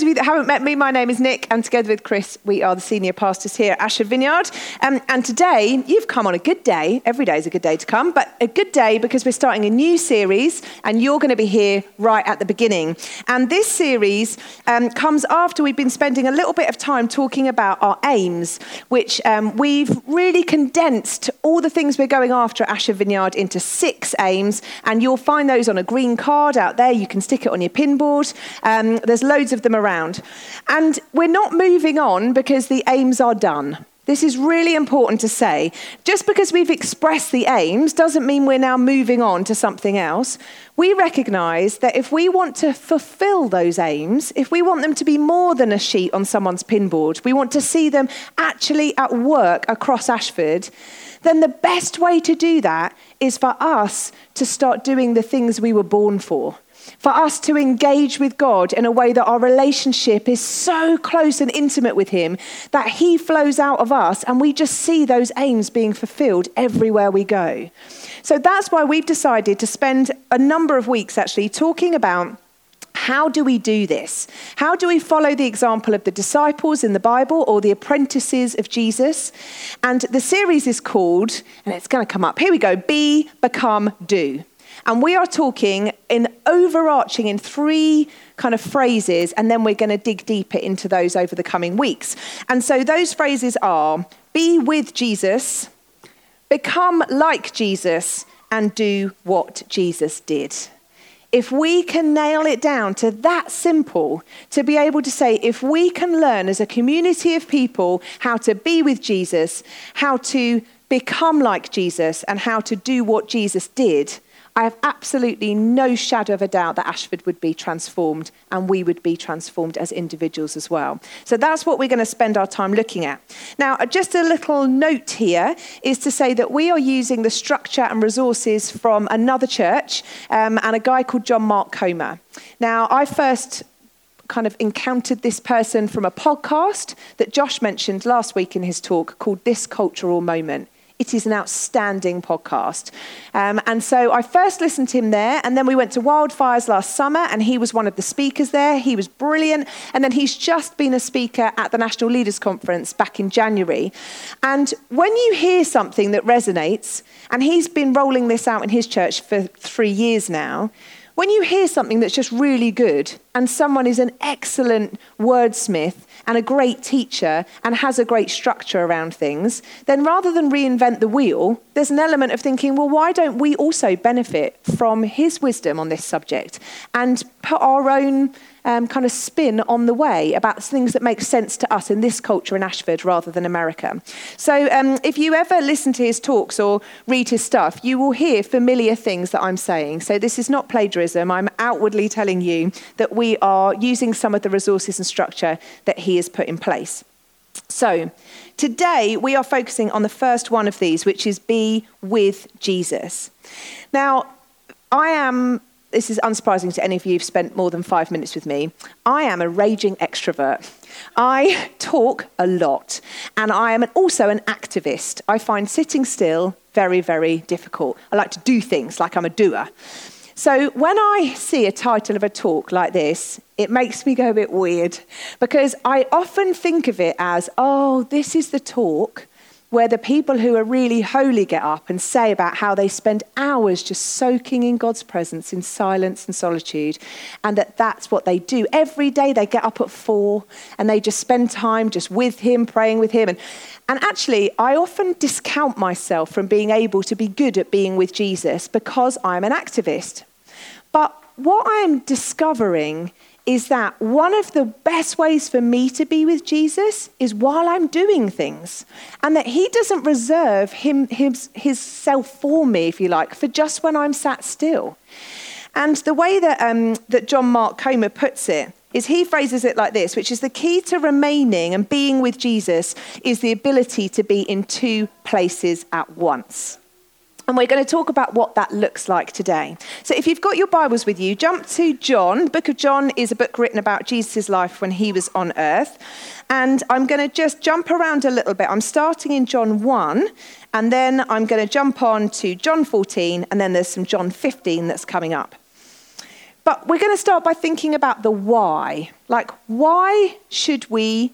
those of you that haven't met me, my name is Nick, and together with Chris, we are the senior pastors here at Ashford Vineyard. Um, and today, you've come on a good day. Every day is a good day to come, but a good day because we're starting a new series, and you're going to be here right at the beginning. And this series um, comes after we've been spending a little bit of time talking about our aims, which um, we've really condensed all the things we're going after at Ashford Vineyard into six aims, and you'll find those on a green card out there. You can stick it on your pinboard. Um, there's loads of them around. And we're not moving on because the aims are done. This is really important to say. Just because we've expressed the aims doesn't mean we're now moving on to something else. We recognize that if we want to fulfill those aims, if we want them to be more than a sheet on someone's pinboard, we want to see them actually at work across Ashford, then the best way to do that is for us to start doing the things we were born for for us to engage with God in a way that our relationship is so close and intimate with Him that He flows out of us and we just see those aims being fulfilled everywhere we go. So that's why we've decided to spend a number of weeks actually talking about. How do we do this? How do we follow the example of the disciples in the Bible or the apprentices of Jesus? And the series is called, and it's going to come up. Here we go Be, Become, Do. And we are talking in overarching in three kind of phrases, and then we're going to dig deeper into those over the coming weeks. And so those phrases are be with Jesus, become like Jesus, and do what Jesus did. If we can nail it down to that simple, to be able to say, if we can learn as a community of people how to be with Jesus, how to become like Jesus, and how to do what Jesus did, I have absolutely no shadow of a doubt that Ashford would be transformed and we would be transformed as individuals as well. So that's what we're going to spend our time looking at. Now, uh, just a little note here is to say that we are using the structure and resources from another church um, and a guy called John Mark Comer. Now, I first kind of encountered this person from a podcast that Josh mentioned last week in his talk called This Cultural Moment. It is an outstanding podcast. Um, and so I first listened to him there, and then we went to Wildfires last summer, and he was one of the speakers there. He was brilliant. And then he's just been a speaker at the National Leaders Conference back in January. And when you hear something that resonates, and he's been rolling this out in his church for three years now, when you hear something that's just really good, and someone is an excellent wordsmith, and a great teacher and has a great structure around things, then rather than reinvent the wheel, there's an element of thinking, well, why don't we also benefit from his wisdom on this subject? And put our own um, kind of spin on the way about things that make sense to us in this culture in Ashford rather than America. So um, if you ever listen to his talks or read his stuff, you will hear familiar things that I'm saying. So this is not plagiarism. I'm outwardly telling you that we are using some of the resources and structure that he has put in place. So, today we are focusing on the first one of these, which is be with Jesus. Now, I am this is unsurprising to any of you who've spent more than five minutes with me. I am a raging extrovert. I talk a lot, and I am also an activist. I find sitting still very, very difficult. I like to do things like I'm a doer. So when I see a title of a talk like this, it makes me go a bit weird because I often think of it as, oh, this is the talk where the people who are really holy get up and say about how they spend hours just soaking in God's presence in silence and solitude, and that that's what they do. Every day they get up at four and they just spend time just with Him, praying with Him. And, and actually, I often discount myself from being able to be good at being with Jesus because I'm an activist. But what I am discovering is that one of the best ways for me to be with Jesus is while I'm doing things. And that he doesn't reserve him, his, his self for me, if you like, for just when I'm sat still. And the way that, um, that John Mark Comer puts it is he phrases it like this, which is the key to remaining and being with Jesus is the ability to be in two places at once. And we're going to talk about what that looks like today. So, if you've got your Bibles with you, jump to John. The book of John is a book written about Jesus' life when he was on earth. And I'm going to just jump around a little bit. I'm starting in John 1, and then I'm going to jump on to John 14, and then there's some John 15 that's coming up. But we're going to start by thinking about the why. Like, why should we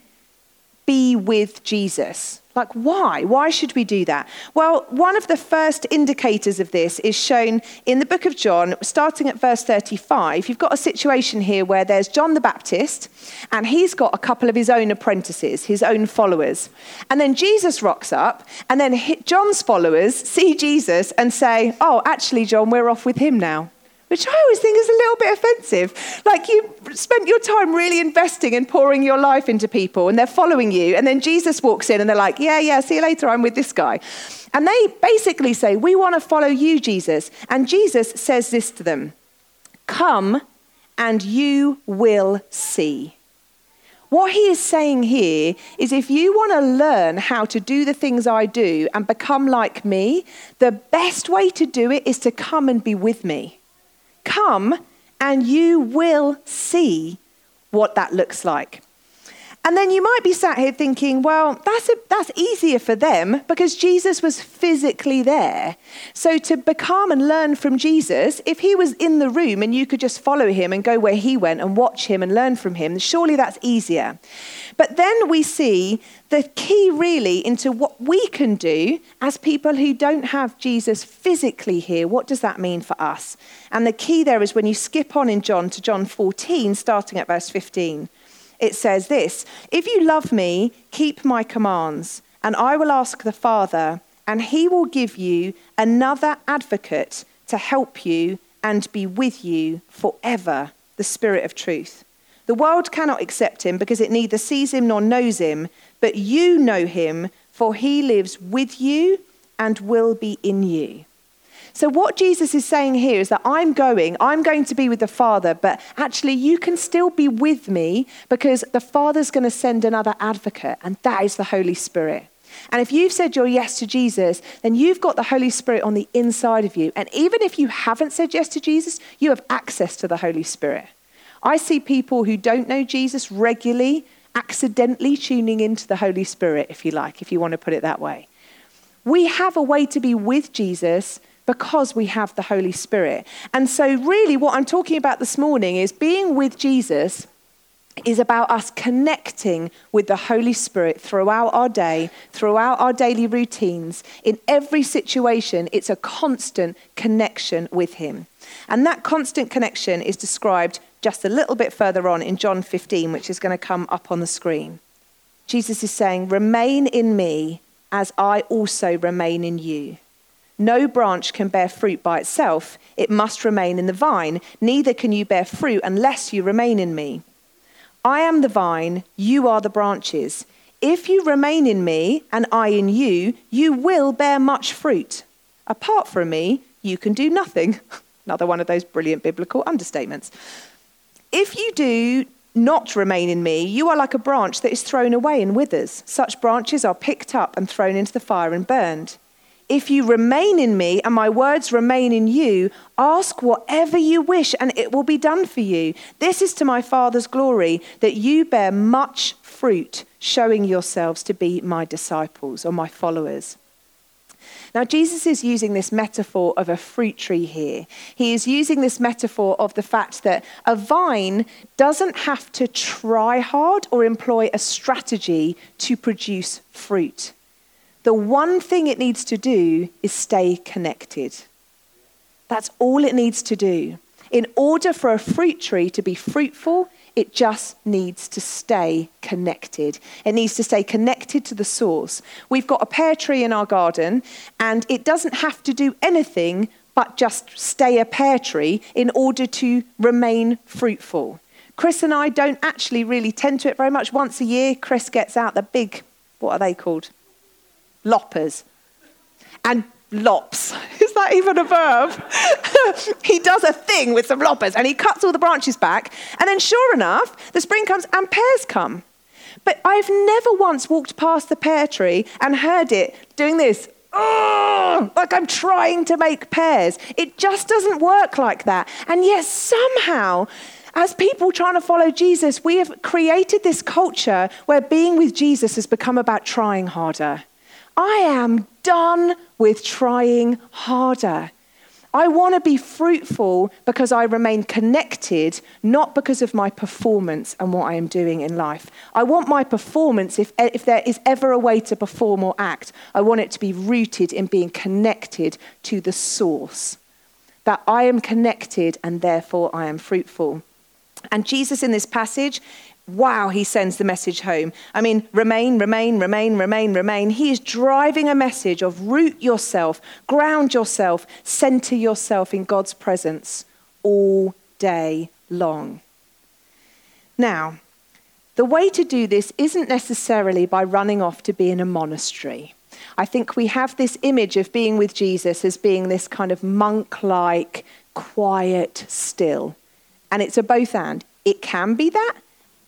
be with Jesus? Like, why? Why should we do that? Well, one of the first indicators of this is shown in the book of John, starting at verse 35. You've got a situation here where there's John the Baptist, and he's got a couple of his own apprentices, his own followers. And then Jesus rocks up, and then John's followers see Jesus and say, Oh, actually, John, we're off with him now which I always think is a little bit offensive. Like you spent your time really investing and pouring your life into people, and they're following you, and then Jesus walks in and they're like, Yeah, yeah, see you later, I'm with this guy. And they basically say, We want to follow you, Jesus. And Jesus says this to them Come and you will see. What he is saying here is if you want to learn how to do the things I do and become like me, the best way to do it is to come and be with me. Come and you will see what that looks like. And then you might be sat here thinking, well, that's, a, that's easier for them because Jesus was physically there. So to become and learn from Jesus, if he was in the room and you could just follow him and go where he went and watch him and learn from him, surely that's easier. But then we see the key really into what we can do as people who don't have Jesus physically here. What does that mean for us? And the key there is when you skip on in John to John 14, starting at verse 15 it says this If you love me, keep my commands, and I will ask the Father, and he will give you another advocate to help you and be with you forever, the Spirit of truth. The world cannot accept him because it neither sees him nor knows him, but you know him, for he lives with you and will be in you. So, what Jesus is saying here is that I'm going, I'm going to be with the Father, but actually, you can still be with me because the Father's going to send another advocate, and that is the Holy Spirit. And if you've said your yes to Jesus, then you've got the Holy Spirit on the inside of you. And even if you haven't said yes to Jesus, you have access to the Holy Spirit. I see people who don't know Jesus regularly, accidentally tuning into the Holy Spirit, if you like, if you want to put it that way. We have a way to be with Jesus because we have the Holy Spirit. And so, really, what I'm talking about this morning is being with Jesus is about us connecting with the Holy Spirit throughout our day, throughout our daily routines. In every situation, it's a constant connection with Him. And that constant connection is described just a little bit further on in John 15, which is going to come up on the screen. Jesus is saying, Remain in me as I also remain in you. No branch can bear fruit by itself, it must remain in the vine. Neither can you bear fruit unless you remain in me. I am the vine, you are the branches. If you remain in me and I in you, you will bear much fruit. Apart from me, you can do nothing. Another one of those brilliant biblical understatements. If you do not remain in me, you are like a branch that is thrown away and withers. Such branches are picked up and thrown into the fire and burned. If you remain in me and my words remain in you, ask whatever you wish and it will be done for you. This is to my Father's glory that you bear much fruit, showing yourselves to be my disciples or my followers. Now, Jesus is using this metaphor of a fruit tree here. He is using this metaphor of the fact that a vine doesn't have to try hard or employ a strategy to produce fruit the one thing it needs to do is stay connected. That's all it needs to do. In order for a fruit tree to be fruitful, it just needs to stay connected. It needs to stay connected to the source. We've got a pear tree in our garden, and it doesn't have to do anything but just stay a pear tree in order to remain fruitful. Chris and I don't actually really tend to it very much. Once a year, Chris gets out the big, what are they called? loppers. And lops. That even a verb? he does a thing with some loppers and he cuts all the branches back. And then, sure enough, the spring comes and pears come. But I've never once walked past the pear tree and heard it doing this. Oh, like I'm trying to make pears. It just doesn't work like that. And yet, somehow, as people trying to follow Jesus, we have created this culture where being with Jesus has become about trying harder. I am done with trying harder. I want to be fruitful because I remain connected, not because of my performance and what I am doing in life. I want my performance, if, if there is ever a way to perform or act, I want it to be rooted in being connected to the source. That I am connected and therefore I am fruitful. And Jesus in this passage wow, he sends the message home. I mean, remain, remain, remain, remain, remain. He is driving a message of root yourself, ground yourself, center yourself in God's presence all day long. Now, the way to do this isn't necessarily by running off to be in a monastery. I think we have this image of being with Jesus as being this kind of monk like, quiet, still. And it's a both and. It can be that,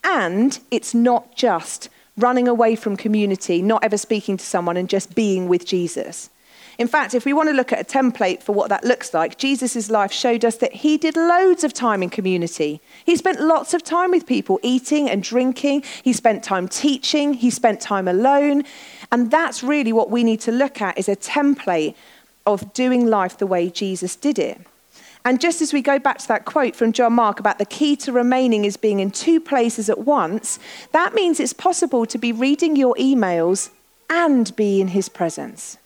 and it's not just running away from community, not ever speaking to someone, and just being with Jesus. In fact, if we want to look at a template for what that looks like, Jesus' life showed us that he did loads of time in community. He spent lots of time with people, eating and drinking. He spent time teaching. He spent time alone. And that's really what we need to look at is a template of doing life the way Jesus did it. And just as we go back to that quote from John Mark about the key to remaining is being in two places at once, that means it's possible to be reading your emails and be in his presence.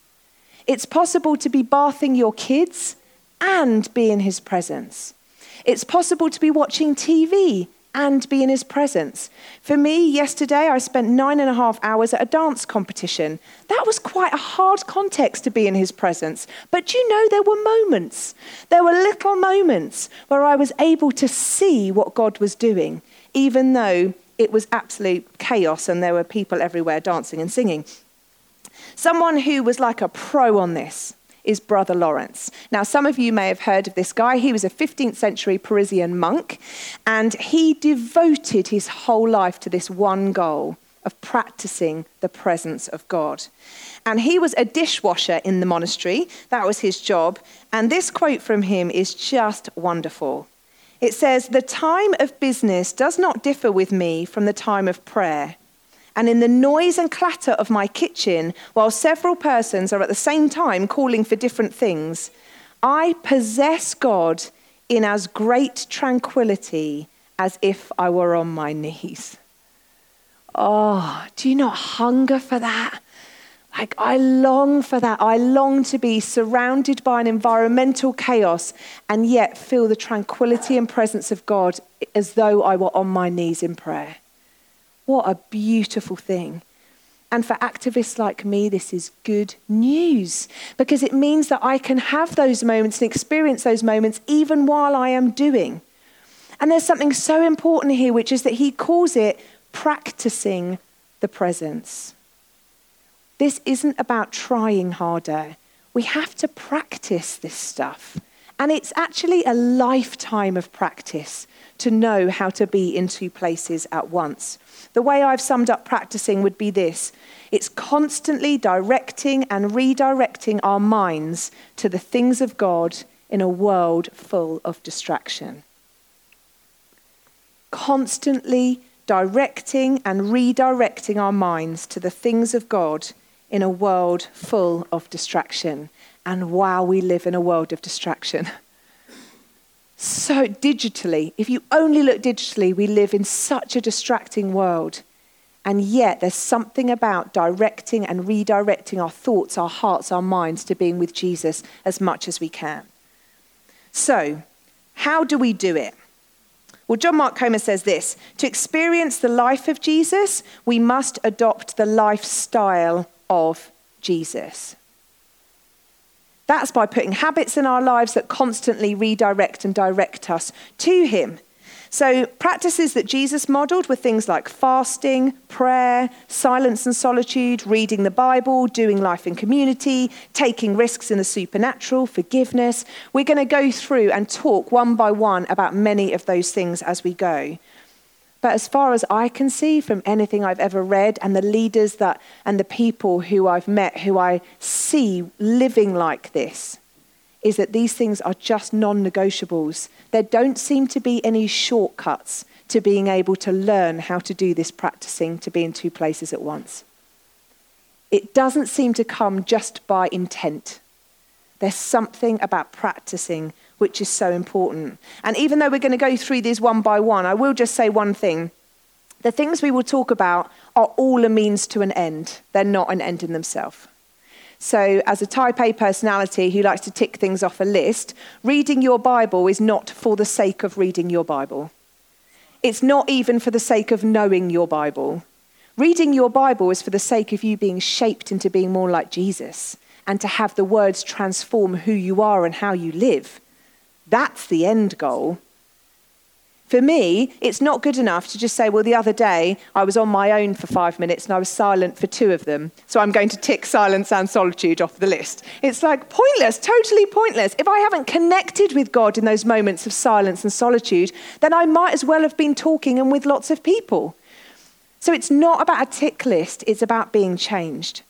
It's possible to be bathing your kids and be in his presence. It's possible to be watching TV and be in his presence. For me, yesterday I spent nine and a half hours at a dance competition. That was quite a hard context to be in his presence. But you know, there were moments. There were little moments where I was able to see what God was doing, even though it was absolute chaos and there were people everywhere dancing and singing. Someone who was like a pro on this is Brother Lawrence. Now, some of you may have heard of this guy. He was a 15th century Parisian monk, and he devoted his whole life to this one goal of practicing the presence of God. And he was a dishwasher in the monastery, that was his job. And this quote from him is just wonderful. It says, The time of business does not differ with me from the time of prayer and in the noise and clatter of my kitchen, while several persons are at the same time calling for different things, I possess God in as great tranquility as if I were on my knees. Oh, do you not hunger for that? Like, I long for that. I long to be surrounded by an environmental chaos and yet feel the tranquility and presence of God as though I were on my knees in prayer. What a beautiful thing. And for activists like me, this is good news because it means that I can have those moments and experience those moments even while I am doing. And there's something so important here, which is that he calls it practicing the presence. This isn't about trying harder. We have to practice this stuff. And it's actually a lifetime of practice to know how to be in two places at once. The way I've summed up practicing would be this it's constantly directing and redirecting our minds to the things of God in a world full of distraction. Constantly directing and redirecting our minds to the things of God in a world full of distraction. And wow, we live in a world of distraction. so digitally, if you only look digitally, we live in such a distracting world. And yet, there's something about directing and redirecting our thoughts, our hearts, our minds to being with Jesus as much as we can. So, how do we do it? Well, John Mark Comer says this To experience the life of Jesus, we must adopt the lifestyle of Jesus. That's by putting habits in our lives that constantly redirect and direct us to Him. So, practices that Jesus modeled were things like fasting, prayer, silence and solitude, reading the Bible, doing life in community, taking risks in the supernatural, forgiveness. We're going to go through and talk one by one about many of those things as we go. But as far as I can see from anything I've ever read and the leaders that and the people who I've met who I see living like this is that these things are just non-negotiables. There don't seem to be any shortcuts to being able to learn how to do this practicing to be in two places at once. It doesn't seem to come just by intent. There's something about practicing which is so important. And even though we're going to go through these one by one, I will just say one thing. The things we will talk about are all a means to an end, they're not an end in themselves. So, as a type A personality who likes to tick things off a list, reading your Bible is not for the sake of reading your Bible. It's not even for the sake of knowing your Bible. Reading your Bible is for the sake of you being shaped into being more like Jesus and to have the words transform who you are and how you live. That's the end goal. For me, it's not good enough to just say, well, the other day I was on my own for five minutes and I was silent for two of them. So I'm going to tick silence and solitude off the list. It's like pointless, totally pointless. If I haven't connected with God in those moments of silence and solitude, then I might as well have been talking and with lots of people. So it's not about a tick list, it's about being changed.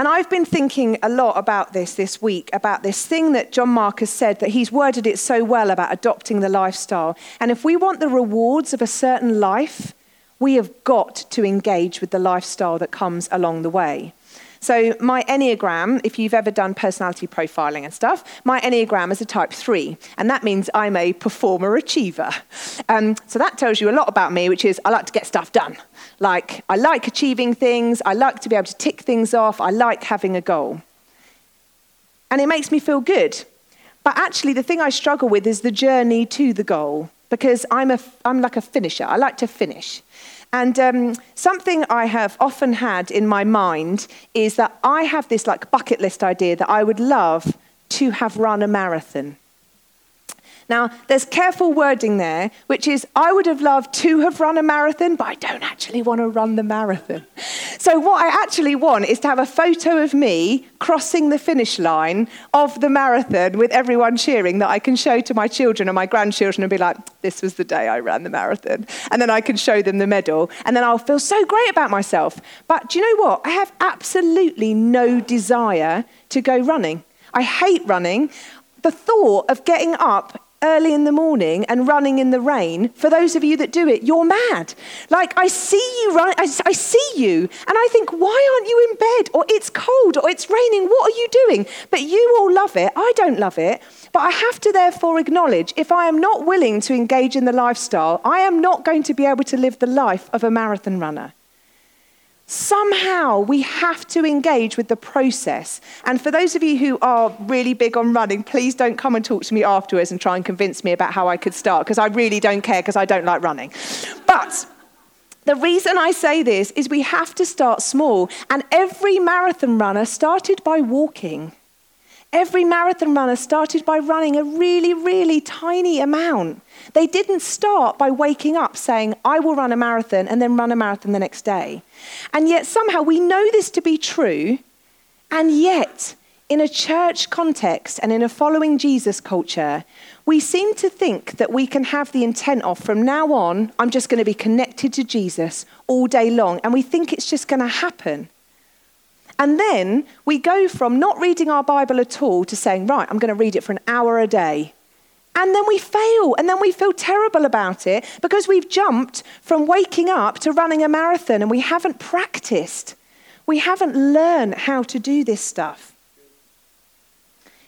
And I've been thinking a lot about this this week, about this thing that John Mark has said, that he's worded it so well about adopting the lifestyle. And if we want the rewards of a certain life, we have got to engage with the lifestyle that comes along the way. So, my Enneagram, if you've ever done personality profiling and stuff, my Enneagram is a type three, and that means I'm a performer achiever. Um, so, that tells you a lot about me, which is I like to get stuff done. Like, I like achieving things, I like to be able to tick things off, I like having a goal. And it makes me feel good. But actually, the thing I struggle with is the journey to the goal because I'm, a, I'm like a finisher. I like to finish. And um, something I have often had in my mind is that I have this like bucket list idea that I would love to have run a marathon. Now, there's careful wording there, which is I would have loved to have run a marathon, but I don't actually want to run the marathon. So, what I actually want is to have a photo of me crossing the finish line of the marathon with everyone cheering that I can show to my children and my grandchildren and be like, this was the day I ran the marathon. And then I can show them the medal. And then I'll feel so great about myself. But do you know what? I have absolutely no desire to go running. I hate running. The thought of getting up early in the morning and running in the rain, for those of you that do it, you're mad. Like, I see you run, I, I, see you, and I think, why aren't you in bed? Or it's cold, or it's raining, what are you doing? But you all love it. I don't love it. But I have to therefore acknowledge if I am not willing to engage in the lifestyle, I am not going to be able to live the life of a marathon runner. Somehow we have to engage with the process. And for those of you who are really big on running, please don't come and talk to me afterwards and try and convince me about how I could start, because I really don't care because I don't like running. But the reason I say this is we have to start small. And every marathon runner started by walking. Every marathon runner started by running a really, really tiny amount. They didn't start by waking up saying, I will run a marathon and then run a marathon the next day. And yet, somehow, we know this to be true. And yet, in a church context and in a following Jesus culture, we seem to think that we can have the intent of from now on, I'm just going to be connected to Jesus all day long. And we think it's just going to happen. And then we go from not reading our Bible at all to saying, right, I'm going to read it for an hour a day. And then we fail, and then we feel terrible about it because we've jumped from waking up to running a marathon and we haven't practiced. We haven't learned how to do this stuff.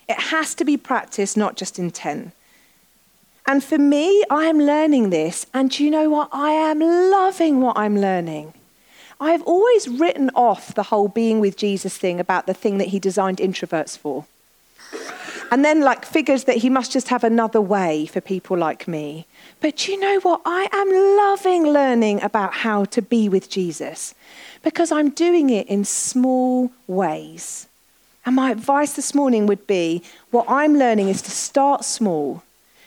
It has to be practiced, not just intent. And for me, I am learning this, and do you know what? I am loving what I'm learning. I've always written off the whole being with Jesus thing about the thing that he designed introverts for. And then, like, figures that he must just have another way for people like me. But you know what? I am loving learning about how to be with Jesus because I'm doing it in small ways. And my advice this morning would be what I'm learning is to start small,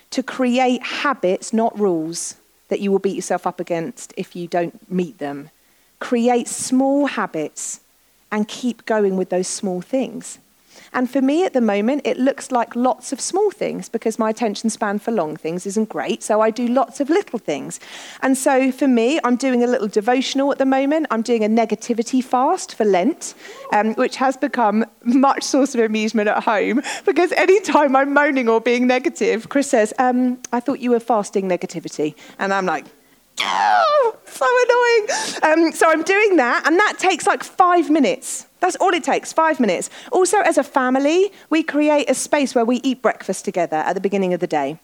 to create habits, not rules, that you will beat yourself up against if you don't meet them create small habits and keep going with those small things. And for me at the moment, it looks like lots of small things because my attention span for long things isn't great. So I do lots of little things. And so for me, I'm doing a little devotional at the moment. I'm doing a negativity fast for Lent, um, which has become much source of amusement at home because anytime I'm moaning or being negative, Chris says, um, I thought you were fasting negativity. And I'm like, oh, so annoying. Um, so I'm doing that, and that takes like five minutes. That's all it takes, five minutes. Also, as a family, we create a space where we eat breakfast together at the beginning of the day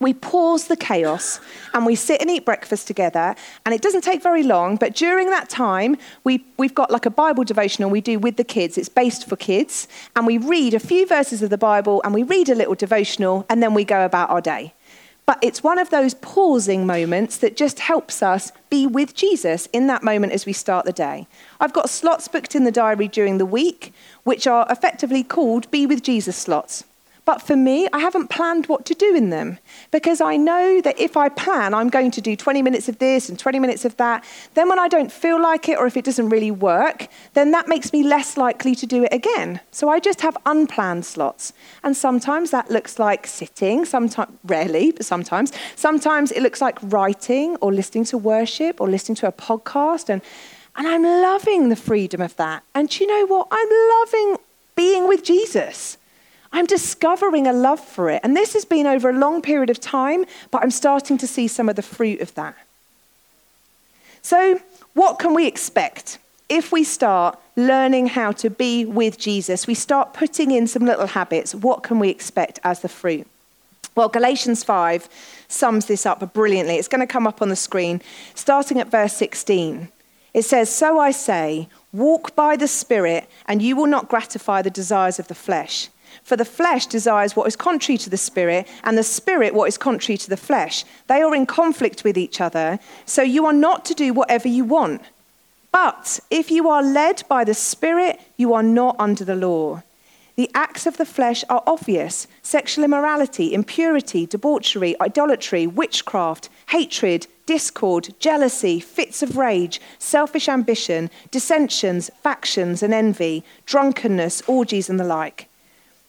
we pause the chaos and we sit and eat breakfast together. And it doesn't take very long, but during that time, we, we've got like a Bible devotional we do with the kids. It's based for kids. And we read a few verses of the Bible and we read a little devotional and then we go about our day. But it's one of those pausing moments that just helps us be with Jesus in that moment as we start the day. I've got slots booked in the diary during the week, which are effectively called Be with Jesus slots. But for me, I haven't planned what to do in them because I know that if I plan, I'm going to do 20 minutes of this and 20 minutes of that. Then, when I don't feel like it or if it doesn't really work, then that makes me less likely to do it again. So I just have unplanned slots. And sometimes that looks like sitting, sometimes, rarely, but sometimes. Sometimes it looks like writing or listening to worship or listening to a podcast. And, and I'm loving the freedom of that. And you know what? I'm loving being with Jesus. I'm discovering a love for it. And this has been over a long period of time, but I'm starting to see some of the fruit of that. So, what can we expect if we start learning how to be with Jesus? We start putting in some little habits. What can we expect as the fruit? Well, Galatians 5 sums this up brilliantly. It's going to come up on the screen, starting at verse 16. It says, So I say, walk by the Spirit, and you will not gratify the desires of the flesh. For the flesh desires what is contrary to the spirit, and the spirit what is contrary to the flesh. They are in conflict with each other, so you are not to do whatever you want. But if you are led by the spirit, you are not under the law. The acts of the flesh are obvious sexual immorality, impurity, debauchery, idolatry, witchcraft, hatred, discord, jealousy, fits of rage, selfish ambition, dissensions, factions, and envy, drunkenness, orgies, and the like.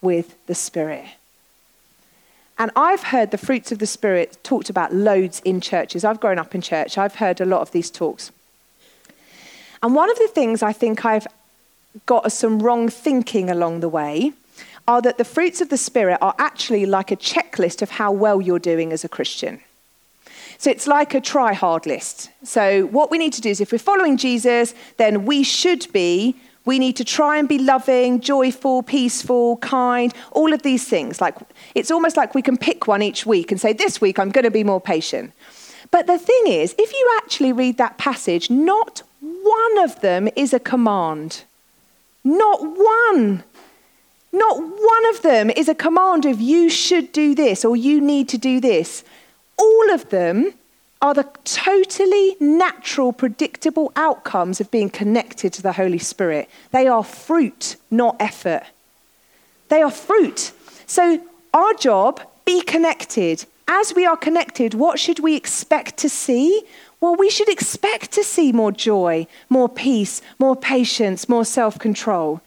with the Spirit. And I've heard the fruits of the Spirit talked about loads in churches. I've grown up in church, I've heard a lot of these talks. And one of the things I think I've got some wrong thinking along the way are that the fruits of the Spirit are actually like a checklist of how well you're doing as a Christian. So it's like a try hard list. So, what we need to do is if we're following Jesus, then we should be we need to try and be loving, joyful, peaceful, kind, all of these things. Like it's almost like we can pick one each week and say, this week I'm going to be more patient. But the thing is, if you actually read that passage, not one of them is a command. Not one. Not one of them is a command of you should do this or you need to do this. All of them are the totally natural, predictable outcomes of being connected to the Holy Spirit. They are fruit, not effort. They are fruit. So, our job, be connected. As we are connected, what should we expect to see? Well, we should expect to see more joy, more peace, more patience, more self control.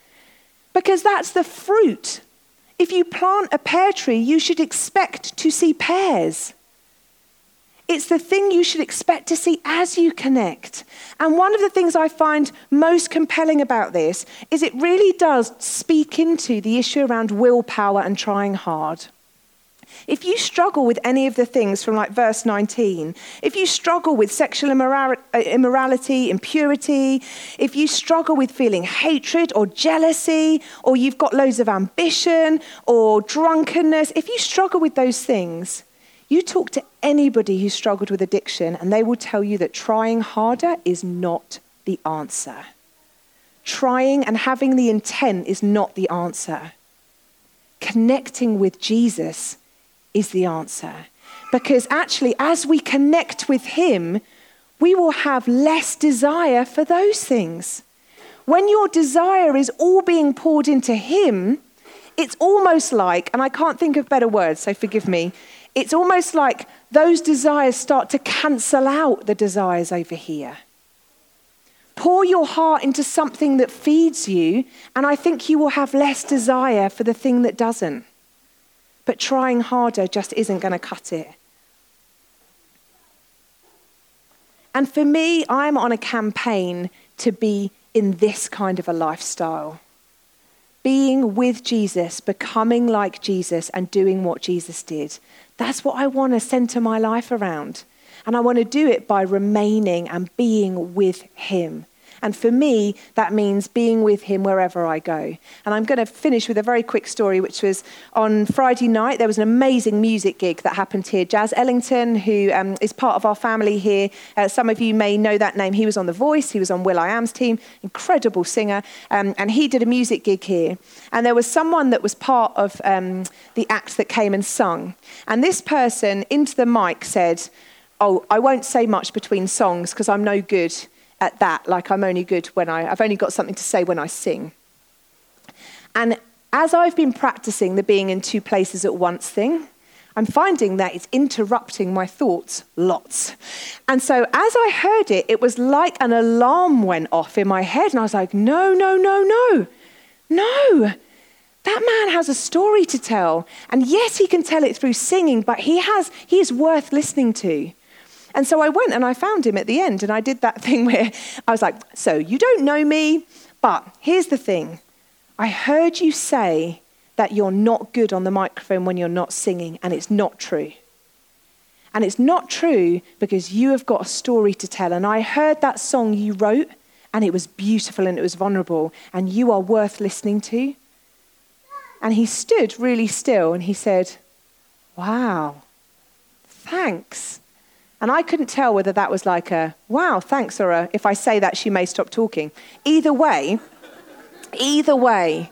Because that's the fruit. If you plant a pear tree, you should expect to see pears. It's the thing you should expect to see as you connect. And one of the things I find most compelling about this is it really does speak into the issue around willpower and trying hard. If you struggle with any of the things from like verse 19, if you struggle with sexual uh, immorality, impurity, if you struggle with feeling hatred or jealousy, or you've got loads of ambition or drunkenness, if you struggle with those things, you talk to anybody who struggled with addiction, and they will tell you that trying harder is not the answer. Trying and having the intent is not the answer. Connecting with Jesus is the answer. Because actually, as we connect with Him, we will have less desire for those things. When your desire is all being poured into Him, it's almost like, and I can't think of better words, so forgive me, it's almost like those desires start to cancel out the desires over here. Pour your heart into something that feeds you, and I think you will have less desire for the thing that doesn't. But trying harder just isn't going to cut it. And for me, I'm on a campaign to be in this kind of a lifestyle being with Jesus, becoming like Jesus, and doing what Jesus did. That's what I want to center my life around. And I want to do it by remaining and being with Him. And for me, that means being with him wherever I go. And I'm going to finish with a very quick story, which was on Friday night. There was an amazing music gig that happened here. Jazz Ellington, who um, is part of our family here, uh, some of you may know that name. He was on The Voice, he was on will.i.am's team, incredible singer. Um, and he did a music gig here. And there was someone that was part of um, the act that came and sung. And this person, into the mic, said, Oh, I won't say much between songs because I'm no good at that, like I'm only good when I, I've only got something to say when I sing. And as I've been practicing the being in two places at once thing, I'm finding that it's interrupting my thoughts lots. And so as I heard it, it was like an alarm went off in my head. And I was like, no, no, no, no, no. That man has a story to tell. And yes, he can tell it through singing, but he has, he is worth listening to. And so I went and I found him at the end, and I did that thing where I was like, So you don't know me, but here's the thing I heard you say that you're not good on the microphone when you're not singing, and it's not true. And it's not true because you have got a story to tell. And I heard that song you wrote, and it was beautiful and it was vulnerable, and you are worth listening to. And he stood really still and he said, Wow, thanks. And I couldn't tell whether that was like a, wow, thanks, or a, if I say that, she may stop talking. Either way, either way,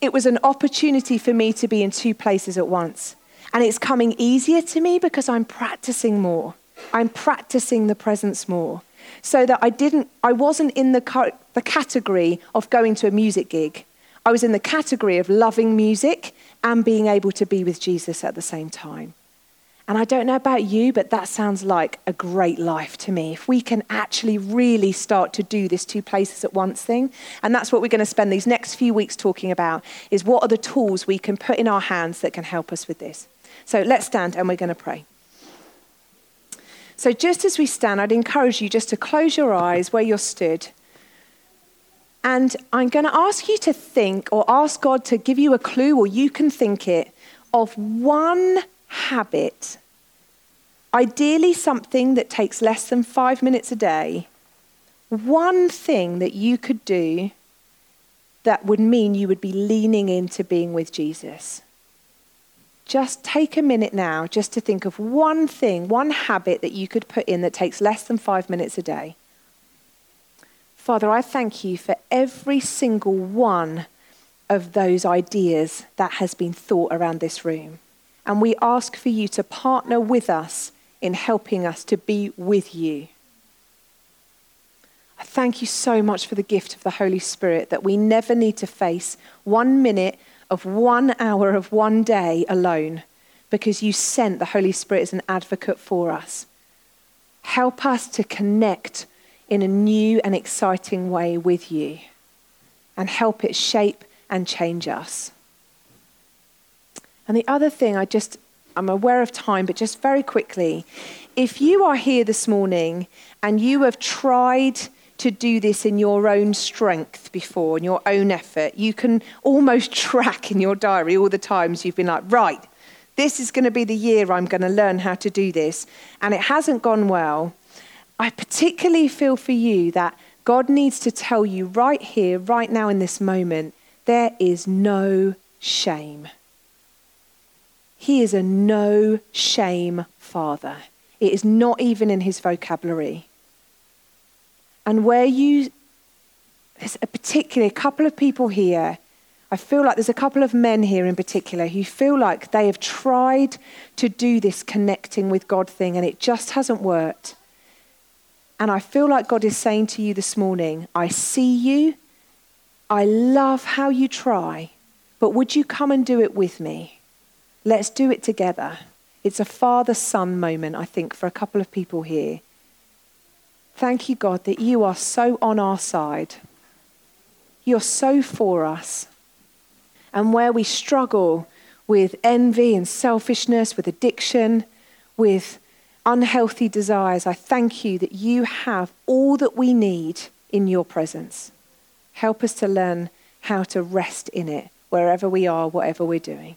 it was an opportunity for me to be in two places at once. And it's coming easier to me because I'm practicing more. I'm practicing the presence more. So that I didn't, I wasn't in the, the category of going to a music gig. I was in the category of loving music and being able to be with Jesus at the same time. And I don't know about you, but that sounds like a great life to me. If we can actually really start to do this two places at once thing. And that's what we're going to spend these next few weeks talking about is what are the tools we can put in our hands that can help us with this. So let's stand and we're going to pray. So just as we stand, I'd encourage you just to close your eyes where you're stood. And I'm going to ask you to think or ask God to give you a clue or you can think it of one habit, ideally something that takes less than five minutes a day, one thing that you could do that would mean you would be leaning into being with Jesus. Just take a minute now just to think of one thing, one habit that you could put in that takes less than five minutes a day. Father, I thank you for every single one of those ideas that has been thought around this room. And we ask for you to partner with us in helping us to be with you. I thank you so much for the gift of the Holy Spirit that we never need to face one minute of one hour of one day alone because you sent the Holy Spirit as an advocate for us. Help us to connect in a new and exciting way with you and help it shape and change us. And the other thing, I just, I'm aware of time, but just very quickly, if you are here this morning and you have tried to do this in your own strength before, in your own effort, you can almost track in your diary all the times you've been like, right, this is going to be the year I'm going to learn how to do this, and it hasn't gone well. I particularly feel for you that God needs to tell you right here, right now in this moment, there is no shame. He is a no shame father. It is not even in his vocabulary. And where you, there's a particular couple of people here, I feel like there's a couple of men here in particular who feel like they have tried to do this connecting with God thing and it just hasn't worked. And I feel like God is saying to you this morning, I see you. I love how you try, but would you come and do it with me? Let's do it together. It's a father son moment, I think, for a couple of people here. Thank you, God, that you are so on our side. You're so for us. And where we struggle with envy and selfishness, with addiction, with unhealthy desires, I thank you that you have all that we need in your presence. Help us to learn how to rest in it wherever we are, whatever we're doing.